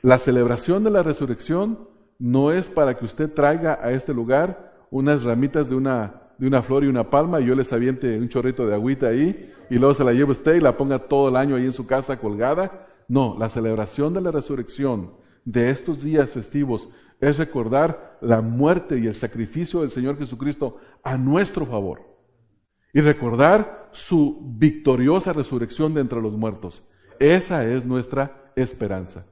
la celebración de la resurrección no es para que usted traiga a este lugar unas ramitas de una, de una flor y una palma y yo les aviente un chorrito de agüita ahí y luego se la lleve usted y la ponga todo el año ahí en su casa colgada. No, la celebración de la resurrección de estos días festivos es recordar la muerte y el sacrificio del Señor Jesucristo a nuestro favor. y recordar su victoriosa resurrección de entre los muertos. Esa es nuestra esperanza.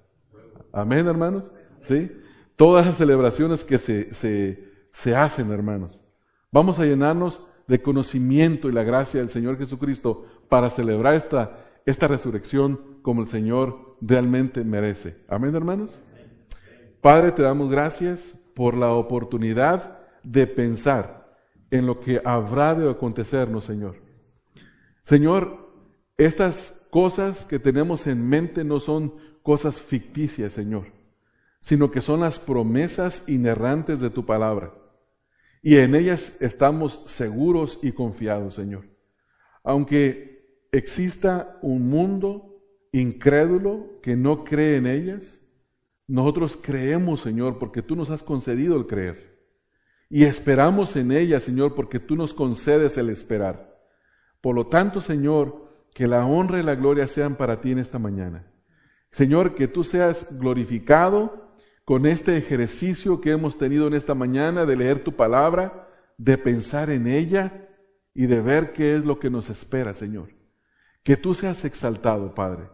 Amén, hermanos. ¿Sí? Todas las celebraciones que se, se, se hacen, hermanos. Vamos a llenarnos de conocimiento y la gracia del Señor Jesucristo para celebrar esta, esta resurrección como el Señor realmente merece. Amén, hermanos. Padre, te damos gracias por la oportunidad de pensar en lo que habrá de acontecernos, Señor. Señor, estas cosas que tenemos en mente no son cosas ficticias, Señor, sino que son las promesas inerrantes de tu palabra. Y en ellas estamos seguros y confiados, Señor. Aunque exista un mundo incrédulo que no cree en ellas, nosotros creemos, Señor, porque tú nos has concedido el creer. Y esperamos en ellas, Señor, porque tú nos concedes el esperar. Por lo tanto, Señor, que la honra y la gloria sean para ti en esta mañana. Señor, que tú seas glorificado con este ejercicio que hemos tenido en esta mañana de leer tu palabra, de pensar en ella y de ver qué es lo que nos espera, Señor. Que tú seas exaltado, Padre,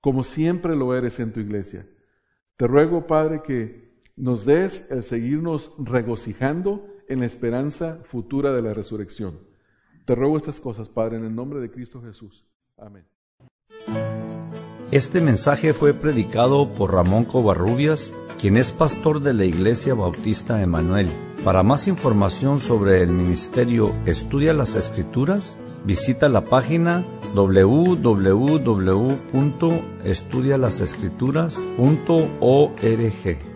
como siempre lo eres en tu iglesia. Te ruego, Padre, que nos des el seguirnos regocijando en la esperanza futura de la resurrección. Te ruego estas cosas, Padre, en el nombre de Cristo Jesús. Amén. Este mensaje fue predicado por Ramón Covarrubias, quien es pastor de la Iglesia Bautista Emanuel. Para más información sobre el ministerio Estudia las Escrituras, visita la página www.estudialasescrituras.org.